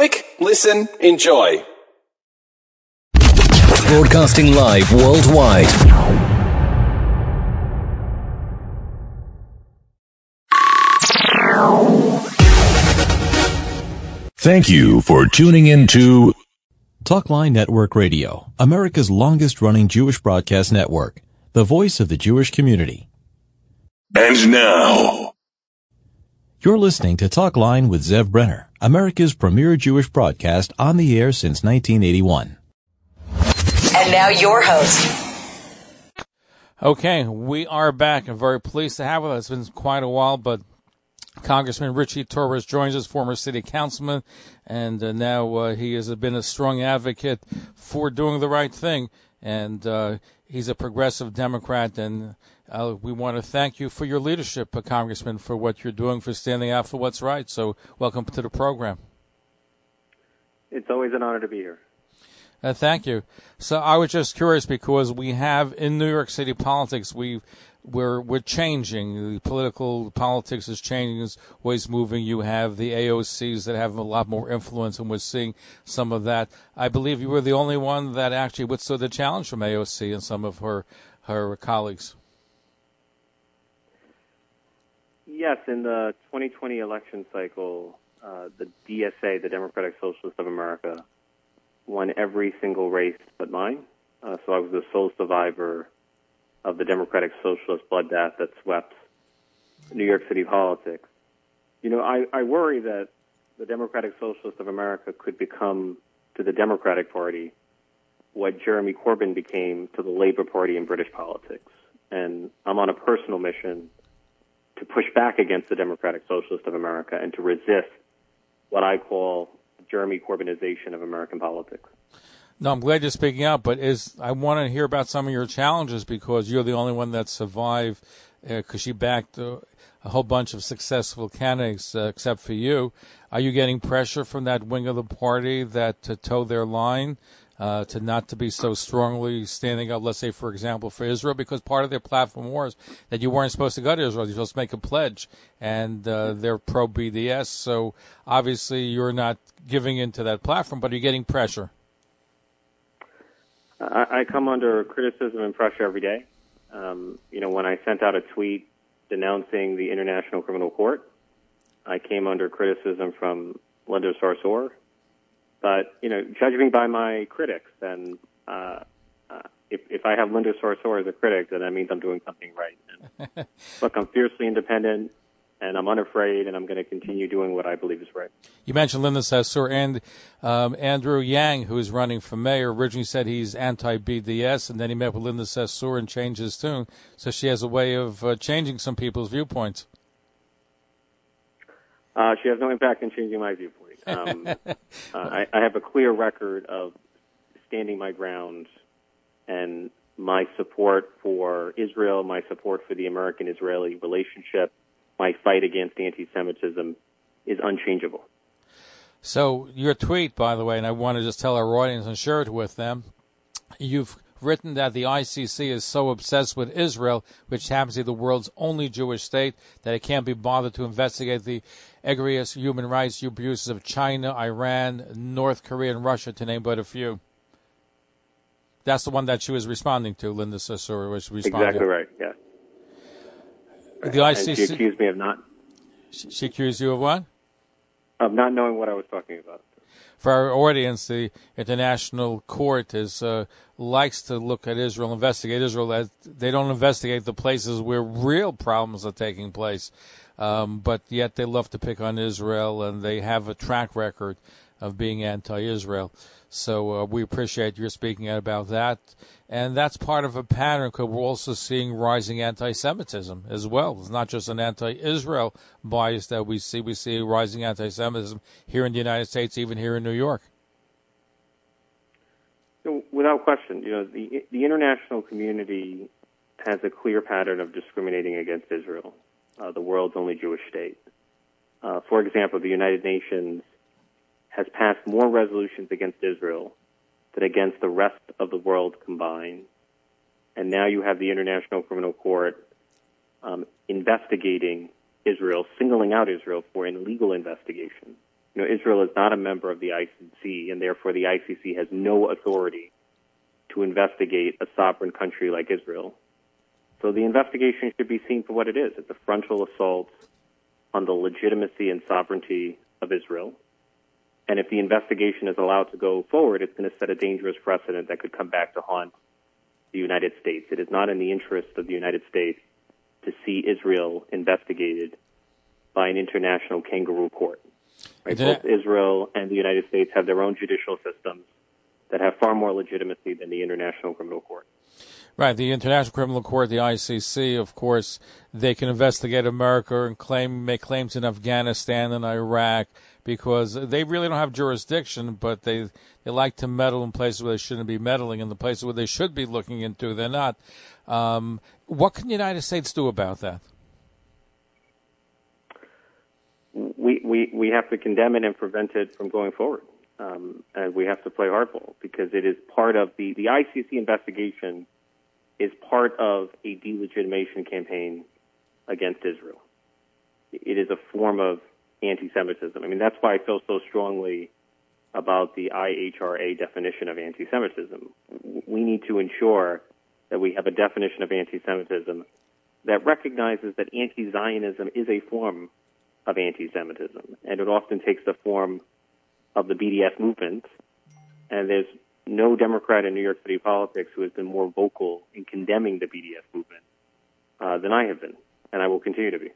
Click, listen, enjoy. Broadcasting live worldwide. Thank you for tuning in to Talkline Network Radio, America's longest running Jewish broadcast network, the voice of the Jewish community. And Now. You're listening to Talk Line with Zev Brenner, America's premier Jewish broadcast on the air since 1981. And now your host. Okay, we are back. I'm very pleased to have with us. It's been quite a while, but Congressman Richie Torres joins us, former city councilman, and uh, now uh, he has been a strong advocate for doing the right thing. And uh, he's a progressive Democrat, and uh, we want to thank you for your leadership, uh, Congressman, for what you're doing for standing out for what's right. So, welcome to the program. It's always an honor to be here. Uh, thank you. So I was just curious because we have in New York City politics we we're we're changing. The political politics is changing, is always moving. You have the AOCs that have a lot more influence, and we're seeing some of that. I believe you were the only one that actually withstood the challenge from AOC and some of her her colleagues. Yes, in the 2020 election cycle, uh, the DSA, the Democratic Socialists of America, won every single race but mine. Uh, so I was the sole survivor of the Democratic Socialist bloodbath that swept New York City politics. You know, I, I worry that the Democratic Socialists of America could become to the Democratic Party what Jeremy Corbyn became to the Labour Party in British politics. And I'm on a personal mission to push back against the Democratic Socialists of America and to resist what I call Jeremy Corbynization of American politics. No, I'm glad you're speaking out, but is I want to hear about some of your challenges because you're the only one that survived because uh, she backed uh, a whole bunch of successful candidates uh, except for you. Are you getting pressure from that wing of the party that to toe their line? Uh, to not to be so strongly standing up, let's say, for example, for Israel, because part of their platform was that you weren't supposed to go to Israel, you're supposed to make a pledge, and uh, they're pro BDS. So obviously, you're not giving into that platform, but you're getting pressure. I, I come under criticism and pressure every day. Um, you know, when I sent out a tweet denouncing the International Criminal Court, I came under criticism from Linda Sarsour. But you know, judging by my critics, and uh, uh, if if I have Linda Sarsour as a critic, then that means I'm doing something right. And look, I'm fiercely independent and I'm unafraid, and I'm going to continue doing what I believe is right. You mentioned Linda Sarsour and um, Andrew Yang, who is running for mayor, originally said he's anti-BDS, and then he met with Linda Sarsour and changed his tune. So she has a way of uh, changing some people's viewpoints. Uh, she has no impact in changing my viewpoint. Um, uh, I, I have a clear record of standing my ground and my support for Israel, my support for the American-Israeli relationship, my fight against anti-Semitism is unchangeable. So your tweet, by the way, and I want to just tell our audience and share it with them. You've written that the ICC is so obsessed with Israel, which happens to be the world's only Jewish state, that it can't be bothered to investigate the egregious human rights abuses of China, Iran, North Korea, and Russia, to name but a few. That's the one that she was responding to, Linda Sarsour was responding. Exactly right. Yes. The ICC. She accused me of not. She accused you of what? Of not knowing what I was talking about. For our audience, the International Court is uh, likes to look at Israel, investigate Israel. As, they don't investigate the places where real problems are taking place, um, but yet they love to pick on Israel, and they have a track record of being anti-Israel. So uh, we appreciate your speaking out about that. And that's part of a pattern because we're also seeing rising anti-Semitism as well. It's not just an anti-Israel bias that we see. We see rising anti-Semitism here in the United States, even here in New York. Without question, you know, the, the international community has a clear pattern of discriminating against Israel, uh, the world's only Jewish state. Uh, for example, the United Nations has passed more resolutions against Israel than against the rest of the world combined. And now you have the International Criminal Court um, investigating Israel, singling out Israel for an illegal investigation. You know, Israel is not a member of the ICC, and therefore the ICC has no authority to investigate a sovereign country like Israel. So the investigation should be seen for what it is. It's a frontal assault on the legitimacy and sovereignty of Israel. And if the investigation is allowed to go forward, it's going to set a dangerous precedent that could come back to haunt the United States. It is not in the interest of the United States to see Israel investigated by an international kangaroo court. Right? Both Israel and the United States have their own judicial systems that have far more legitimacy than the International Criminal Court. Right, the International Criminal Court, the ICC, of course, they can investigate America and claim make claims in Afghanistan and Iraq because they really don't have jurisdiction, but they they like to meddle in places where they shouldn't be meddling, and the places where they should be looking into, they're not. Um, what can the United States do about that? We, we, we have to condemn it and prevent it from going forward. Um, and we have to play hardball because it is part of the, the ICC investigation is part of a delegitimation campaign against Israel. It is a form of anti-Semitism. I mean, that's why I feel so strongly about the IHRA definition of anti-Semitism. We need to ensure that we have a definition of anti-Semitism that recognizes that anti-Zionism is a form of anti-Semitism, and it often takes the form of the BDS movement. And there's no Democrat in New York City politics who has been more vocal in condemning the BDS movement uh, than I have been, and I will continue to be.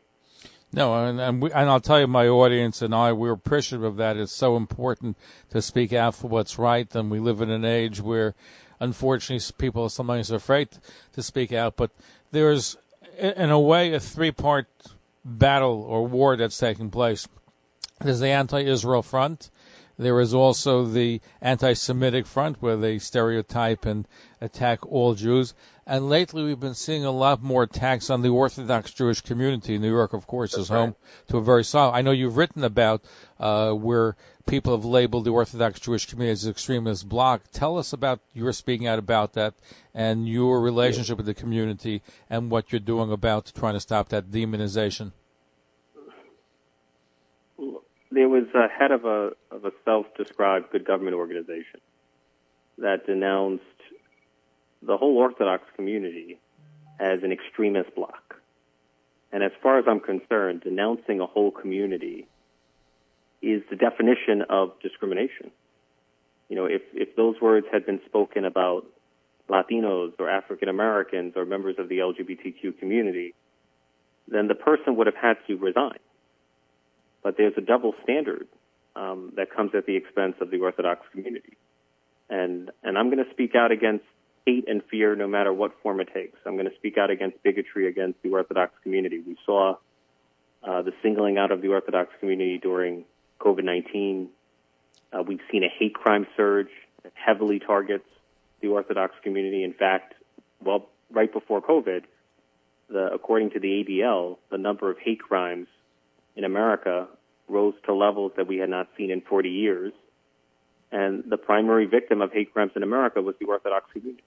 No, and and, we, and, I'll tell you, my audience and I, we're appreciative of that. It's so important to speak out for what's right, and we live in an age where, unfortunately, people are sometimes afraid to speak out. But there's, in a way, a three-part battle or war that's taking place. There's the anti-Israel front, there is also the anti-Semitic front, where they stereotype and attack all Jews. And lately, we've been seeing a lot more attacks on the Orthodox Jewish community. New York, of course, is home to a very solid. I know you've written about uh, where people have labeled the Orthodox Jewish community as extremist bloc. Tell us about your speaking out about that and your relationship with the community and what you're doing about trying to stop that demonization there was a head of a of a self-described good government organization that denounced the whole Orthodox community as an extremist bloc. And as far as I'm concerned, denouncing a whole community is the definition of discrimination. You know, if, if those words had been spoken about Latinos or African Americans or members of the LGBTQ community, then the person would have had to resign but there's a double standard um, that comes at the expense of the Orthodox community. And, and I'm going to speak out against hate and fear no matter what form it takes. I'm going to speak out against bigotry against the Orthodox community. We saw uh, the singling out of the Orthodox community during COVID 19. Uh, we've seen a hate crime surge that heavily targets the Orthodox community. In fact, well, right before COVID, the, according to the ADL, the number of hate crimes in America rose to levels that we had not seen in 40 years. And the primary victim of hate crimes in America was the Orthodox community.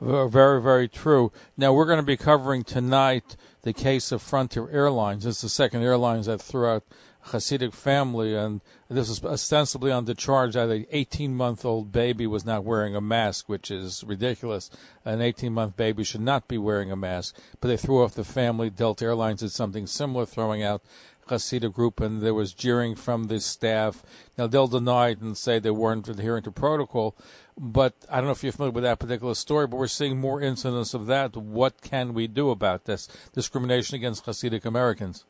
Very, very true. Now, we're going to be covering tonight the case of Frontier Airlines. It's the second airlines that threw out Hasidic family, and this was ostensibly on the charge that an 18 month old baby was not wearing a mask, which is ridiculous. An 18 month baby should not be wearing a mask. But they threw off the family. Delta Airlines did something similar, throwing out Hasidic group, and there was jeering from the staff. Now, they'll deny it and say they weren't adhering to protocol, but I don't know if you're familiar with that particular story, but we're seeing more incidents of that. What can we do about this discrimination against Hasidic Americans?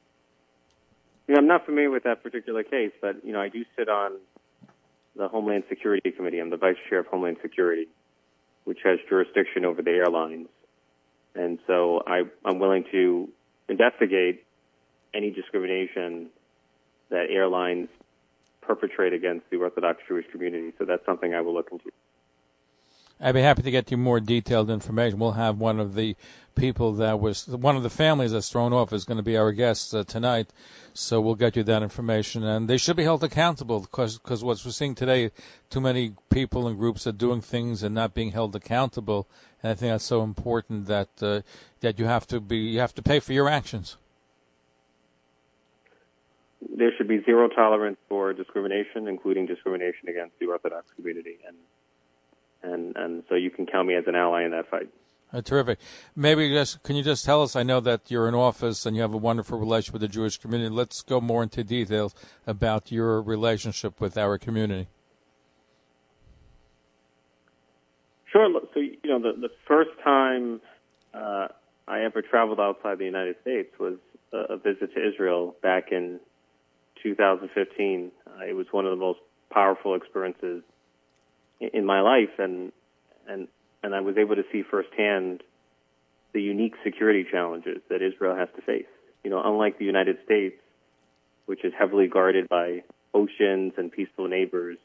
You know, I'm not familiar with that particular case, but you know, I do sit on the Homeland Security Committee. I'm the vice chair of Homeland Security, which has jurisdiction over the airlines, and so I, I'm willing to investigate any discrimination that airlines perpetrate against the Orthodox Jewish community. So that's something I will look into. I'd be happy to get you more detailed information. We'll have one of the people that was one of the families that's thrown off is going to be our guest uh, tonight, so we'll get you that information. And they should be held accountable because because what we're seeing today, too many people and groups are doing things and not being held accountable. And I think that's so important that uh, that you have to be you have to pay for your actions. there should be zero tolerance for discrimination, including discrimination against the Orthodox community, and and and so you can count me as an ally in that fight. Uh, terrific. Maybe just can you just tell us? I know that you're in office and you have a wonderful relationship with the Jewish community. Let's go more into details about your relationship with our community. Sure. So you know, the the first time uh, I ever traveled outside the United States was a, a visit to Israel back in 2015. Uh, it was one of the most powerful experiences in, my life, and and and I was able to see firsthand the unique security challenges that Israel has to face. You know, unlike the United States, which is heavily guarded by oceans and peaceful neighbors,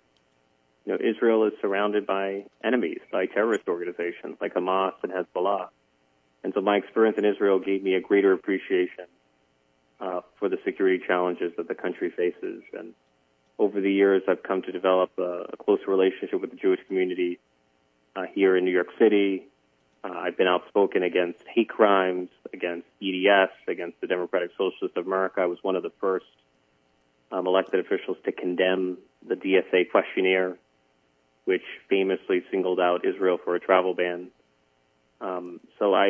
you know, Israel is surrounded by enemies, by terrorist organizations like Hamas and Hezbollah. And so my experience in Israel gave me a greater appreciation uh, for the security challenges that the country faces. And over the years, I've come to develop a, a closer relationship with the Jewish community uh, here in New York City. Uh, I've been outspoken against hate crimes, against BDS, against the Democratic Socialists of America. I was one of the first um, elected officials to condemn the DSA questionnaire, which famously singled out Israel for a travel ban. Um, so I,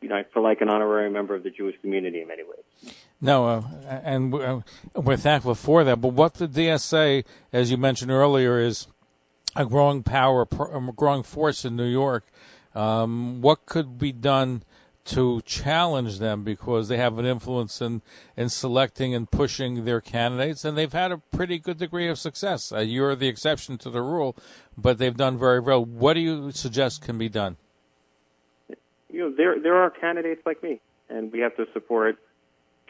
you know, I feel like an honorary member of the Jewish community in many ways. No, uh, and uh, we're thankful for that. But what the DSA, as you mentioned earlier, is a growing power, a growing force in New York. Um, what could be done to challenge them because they have an influence in, in selecting and pushing their candidates, and they've had a pretty good degree of success. Uh, you're the exception to the rule, but they've done very well. What do you suggest can be done? You know, there there are candidates like me, and we have to support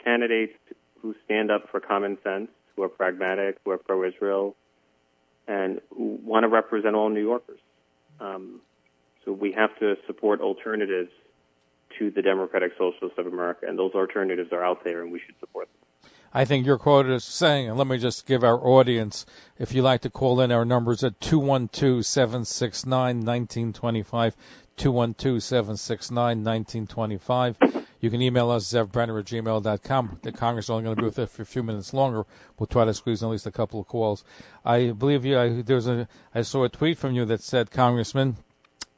candidates who stand up for common sense, who are pragmatic, who are pro-Israel, and want to represent all New Yorkers. Um, so we have to support alternatives to the Democratic Socialists of America, and those alternatives are out there, and we should support them. I think your quote is saying, and let me just give our audience, if you like to call in, our numbers at 212 769 1925, 212 769 1925. You can email us, zevbrenner at gmail.com. The Congress is only going to be with us for a few minutes longer. We'll try to squeeze in at least a couple of calls. I believe you, I, there's a, I saw a tweet from you that said, Congressman,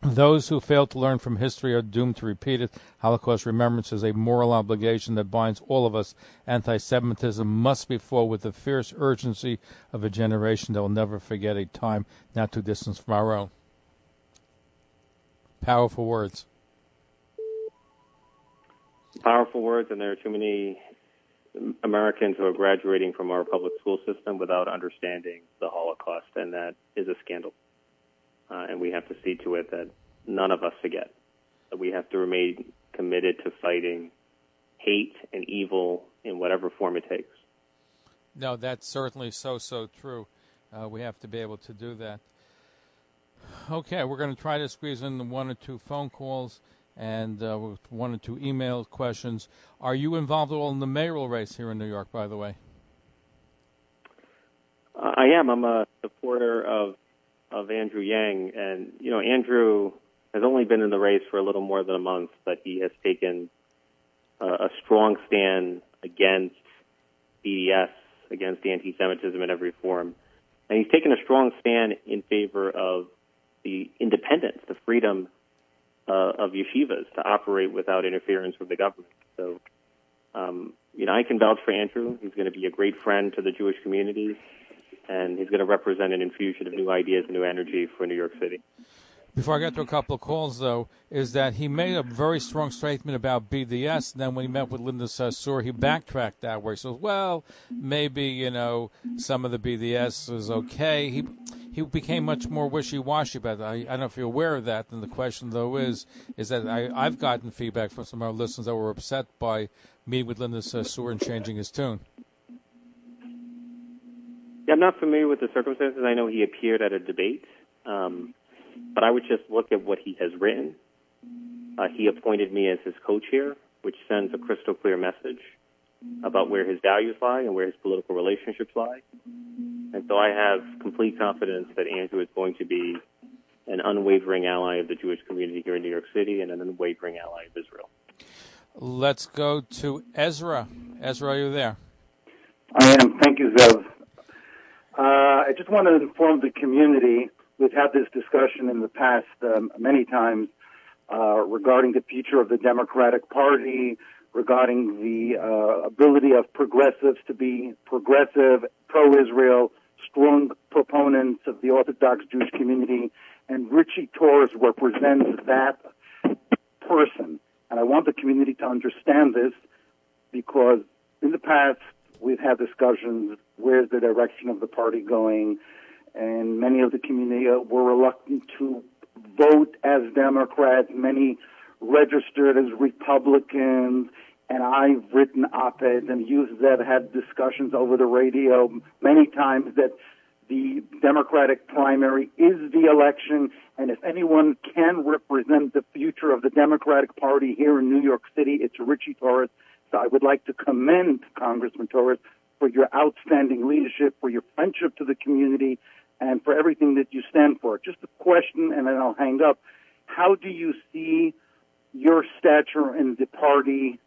those who fail to learn from history are doomed to repeat it. Holocaust remembrance is a moral obligation that binds all of us. Anti Semitism must be fought with the fierce urgency of a generation that will never forget a time not too distant from our own. Powerful words powerful words, and there are too many Americans who are graduating from our public school system without understanding the Holocaust, and that is a scandal. Uh, and we have to see to it that none of us forget. That we have to remain committed to fighting hate and evil in whatever form it takes. No, that's certainly so, so true. Uh, we have to be able to do that. Okay, we're going to try to squeeze in one or two phone calls and uh, one or two email questions. Are you involved at all in the mayoral race here in New York, by the way? I am. I'm a supporter of of Andrew Yang, and you know Andrew has only been in the race for a little more than a month, but he has taken uh, a strong stand against BDS, against anti-Semitism in every form, and he's taken a strong stand in favor of the independence, the freedom uh, of yeshivas to operate without interference from the government. So, um, you know, I can vouch for Andrew. He's going to be a great friend to the Jewish community, and he's going to represent an infusion of new ideas and new energy for New York City. Before I get to a couple of calls, though, is that he made a very strong statement about BDS. And then when he met with Linda Sarsour, he backtracked that way. So, well, maybe you know some of the BDS is okay. He he became much more wishy-washy about that. I, I don't know if you're aware of that. And the question, though, is is that I, I've gotten feedback from some of our listeners that were upset by meeting with Linda Sarsour and changing his tune. Yeah, I'm not familiar with the circumstances. I know he appeared at a debate, um, but I would just look at what he has written. Uh, he appointed me as his co-chair, which sends a crystal clear message about where his values lie and where his political relationships lie. And so I have complete confidence that Andrew is going to be an unwavering ally of the Jewish community here in New York City and an unwavering ally of Israel. Let's go to Ezra. Ezra, are you there? I am. Thank you, Zev. Uh, I just want to inform the community. We've had this discussion in the past um, many times uh, regarding the future of the Democratic Party, regarding the uh, ability of progressives to be progressive, pro-Israel, strong proponents of the Orthodox Jewish community, and Richie Torres represents that person. And I want the community to understand this because in the past we've had discussions where's the direction of the party going, and many of the community were reluctant to vote as Democrats. Many registered as Republicans, and I've written op-eds and used that, had discussions over the radio many times that the Democratic primary is the election, and if anyone can represent the future of the Democratic Party here in New York City, it's Richie Torres. So I would like to commend Congressman Torres for your outstanding leadership, for your friendship to the community, and for everything that you stand for. Just a question, and then I'll hang up. How do you see your stature in the party?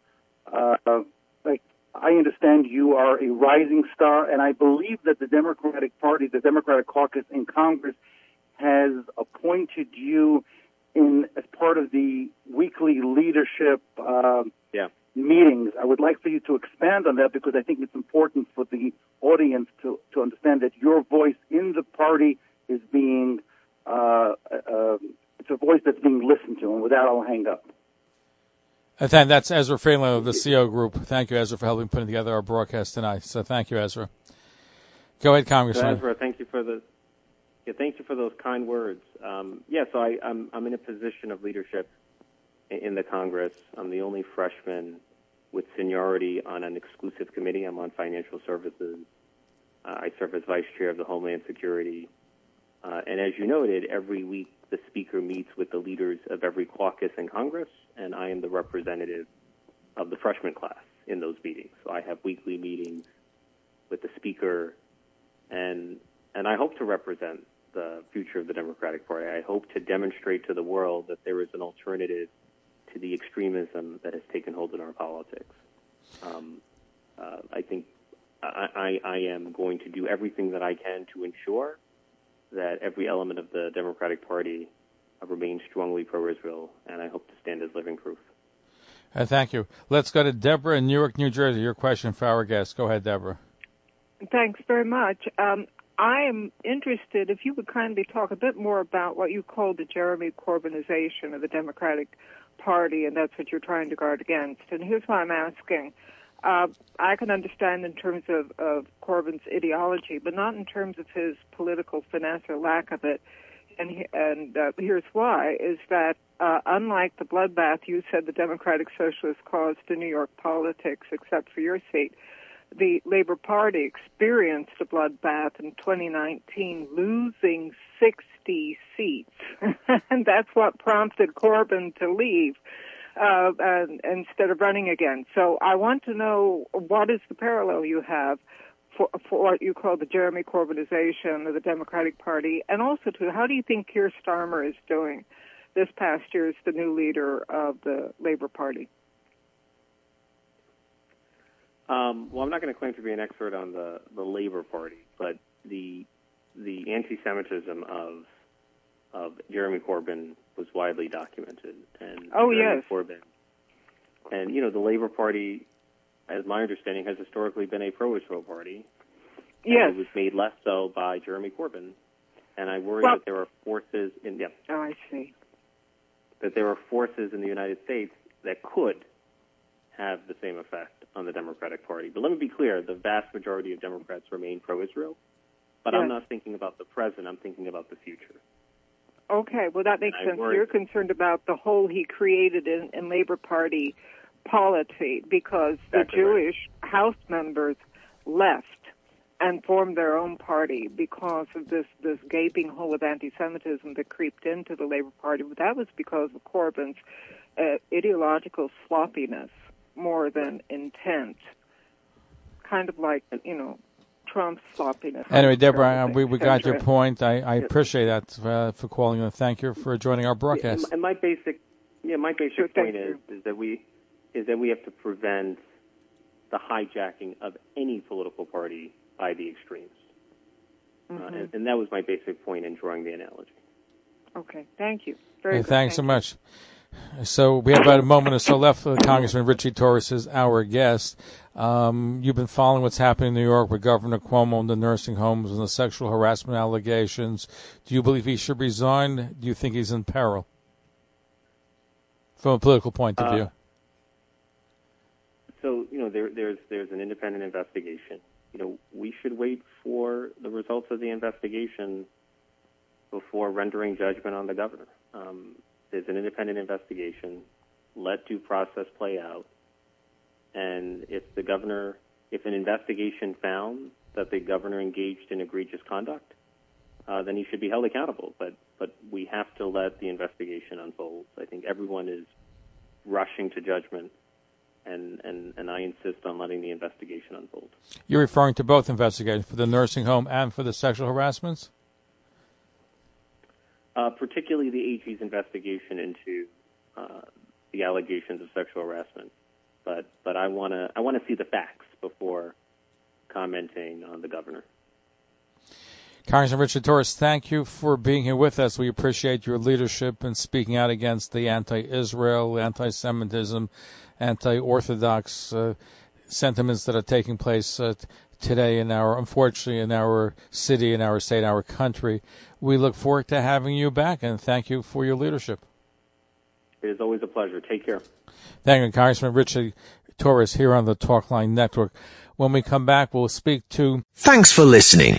Uh, like, I understand you are a rising star, and I believe that the Democratic Party, the Democratic caucus in Congress, has appointed you in as part of the weekly leadership uh, yeah. meetings. I would like for you to expand on that because I think it's important for the audience to, to understand that your voice in the party is being uh, uh, it's a voice that's being listened to. And with that, I'll hang up. And then that's Ezra Friedlander of the CO Group. Thank you, Ezra, for helping putting together our broadcast tonight. So thank you, Ezra. Go ahead, Congressman. Ezra, thank you for the yeah, thank you for those kind words. Um, yeah, so I, I'm I'm in a position of leadership in the Congress. I'm the only freshman with seniority on an exclusive committee. I'm on financial services. Uh, I serve as vice chair of the Homeland Security. Uh, and as you noted, every week the speaker meets with the leaders of every caucus in Congress, and I am the representative of the freshman class in those meetings. So I have weekly meetings with the speaker, and and I hope to represent the future of the Democratic Party. I hope to demonstrate to the world that there is an alternative to the extremism that has taken hold in our politics. Um, uh, I think I, I, I am going to do everything that I can to ensure that every element of the Democratic Party remains strongly pro-Israel, and I hope to stand as living proof. Uh, thank you. Let's go to Deborah in Newark, New Jersey. Your question for our guest. Go ahead, Deborah. Thanks very much. Um, I am interested if you would kindly talk a bit more about what you call the Jeremy Corbynization of the Democratic Party, and that's what you're trying to guard against. And here's why I'm asking. Uh, I can understand in terms of, of Corbyn's ideology, but not in terms of his political finesse or lack of it. And, he, and uh, here's why: is that uh, unlike the bloodbath you said the Democratic Socialists caused to New York politics, except for your seat, the Labor Party experienced a bloodbath in 2019, losing 60 seats. and that's what prompted Corbyn to leave uh, and, instead of running again. So I want to know what is the parallel you have for, for what you call the Jeremy Corbynization of the Democratic Party, and also to how do you think Keir Starmer is doing this past year as the new leader of the Labor Party? Um, well, I'm not going to claim to be an expert on the, the Labor Party, but the the anti-Semitism of of Jeremy Corbyn was widely documented, and oh Jeremy yes, Corbyn, and you know the Labor Party, as my understanding, has historically been a pro-Israel party. Yes, it was made less so by Jeremy Corbyn, and I worry well, that there are forces in yeah. Oh, I see. That there are forces in the United States that could have the same effect on the Democratic Party. But let me be clear: the vast majority of Democrats remain pro-Israel. But yes. I'm not thinking about the present; I'm thinking about the future. Okay, well that makes sense. worry- You're concerned about the hole he created in, in Labor Party policy because the Exactly right. Jewish House members left and formed their own party because of this this gaping hole of anti-Semitism that creeped into the Labor Party. But that was because of Corbyn's uh, ideological sloppiness more than intent. Kind of like you know Trump's sloppiness. Anyway, Deborah, uh, we, we got your point. I, I appreciate that uh, for calling and thank you for joining our broadcast. And, and my basic, yeah, my basic Sure, point is you. is that we is that we have to prevent the hijacking of any political party by the extremes. Uh, Mm-hmm. and, and that was my basic point in drawing the analogy. Okay, thank you. Very Hey, good. thanks so Thank much. So we have about a moment or so left. Uh, Congressman Richie Torres is our guest. Um, you've been following what's happening in New York with Governor Cuomo and the nursing homes and the sexual harassment allegations. Do you believe he should resign? Do you think he's in peril from a political point of Uh, view? So you know, there, there's there's an independent investigation. You know, we should wait for the results of the investigation before rendering judgment on the governor. Um, there's an independent investigation. Let due process play out. And if the governor, if an investigation found that the governor engaged in egregious conduct, uh, then he should be held accountable. But but we have to let the investigation unfold. I think everyone is rushing to judgment, and, and, and I insist on letting the investigation unfold. You're referring to both investigations for the nursing home and for the sexual harassments? Uh, particularly the AG's investigation into uh, the allegations of sexual harassment. But but I want to I want to see the facts before commenting on the governor. Congressman Richard Torres, thank you for being here with us. We appreciate your leadership in speaking out against the anti-Israel, anti-Semitism, anti-Orthodox uh, sentiments that are taking place uh, today in our, unfortunately, in our city, in our state, in our country. We look forward to having you back, and thank you for your leadership. It is always a pleasure. Take care. Thank you, Congressman Richard Torres, here on the Talkline Network. When we come back, we'll speak to Thanks for listening.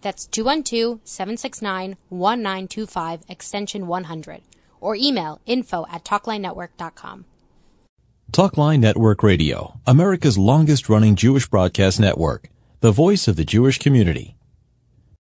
That's 212-769-1925 extension 100 or email info at talklinenetwork.com. Talkline Network Radio, America's longest running Jewish broadcast network, the voice of the Jewish community.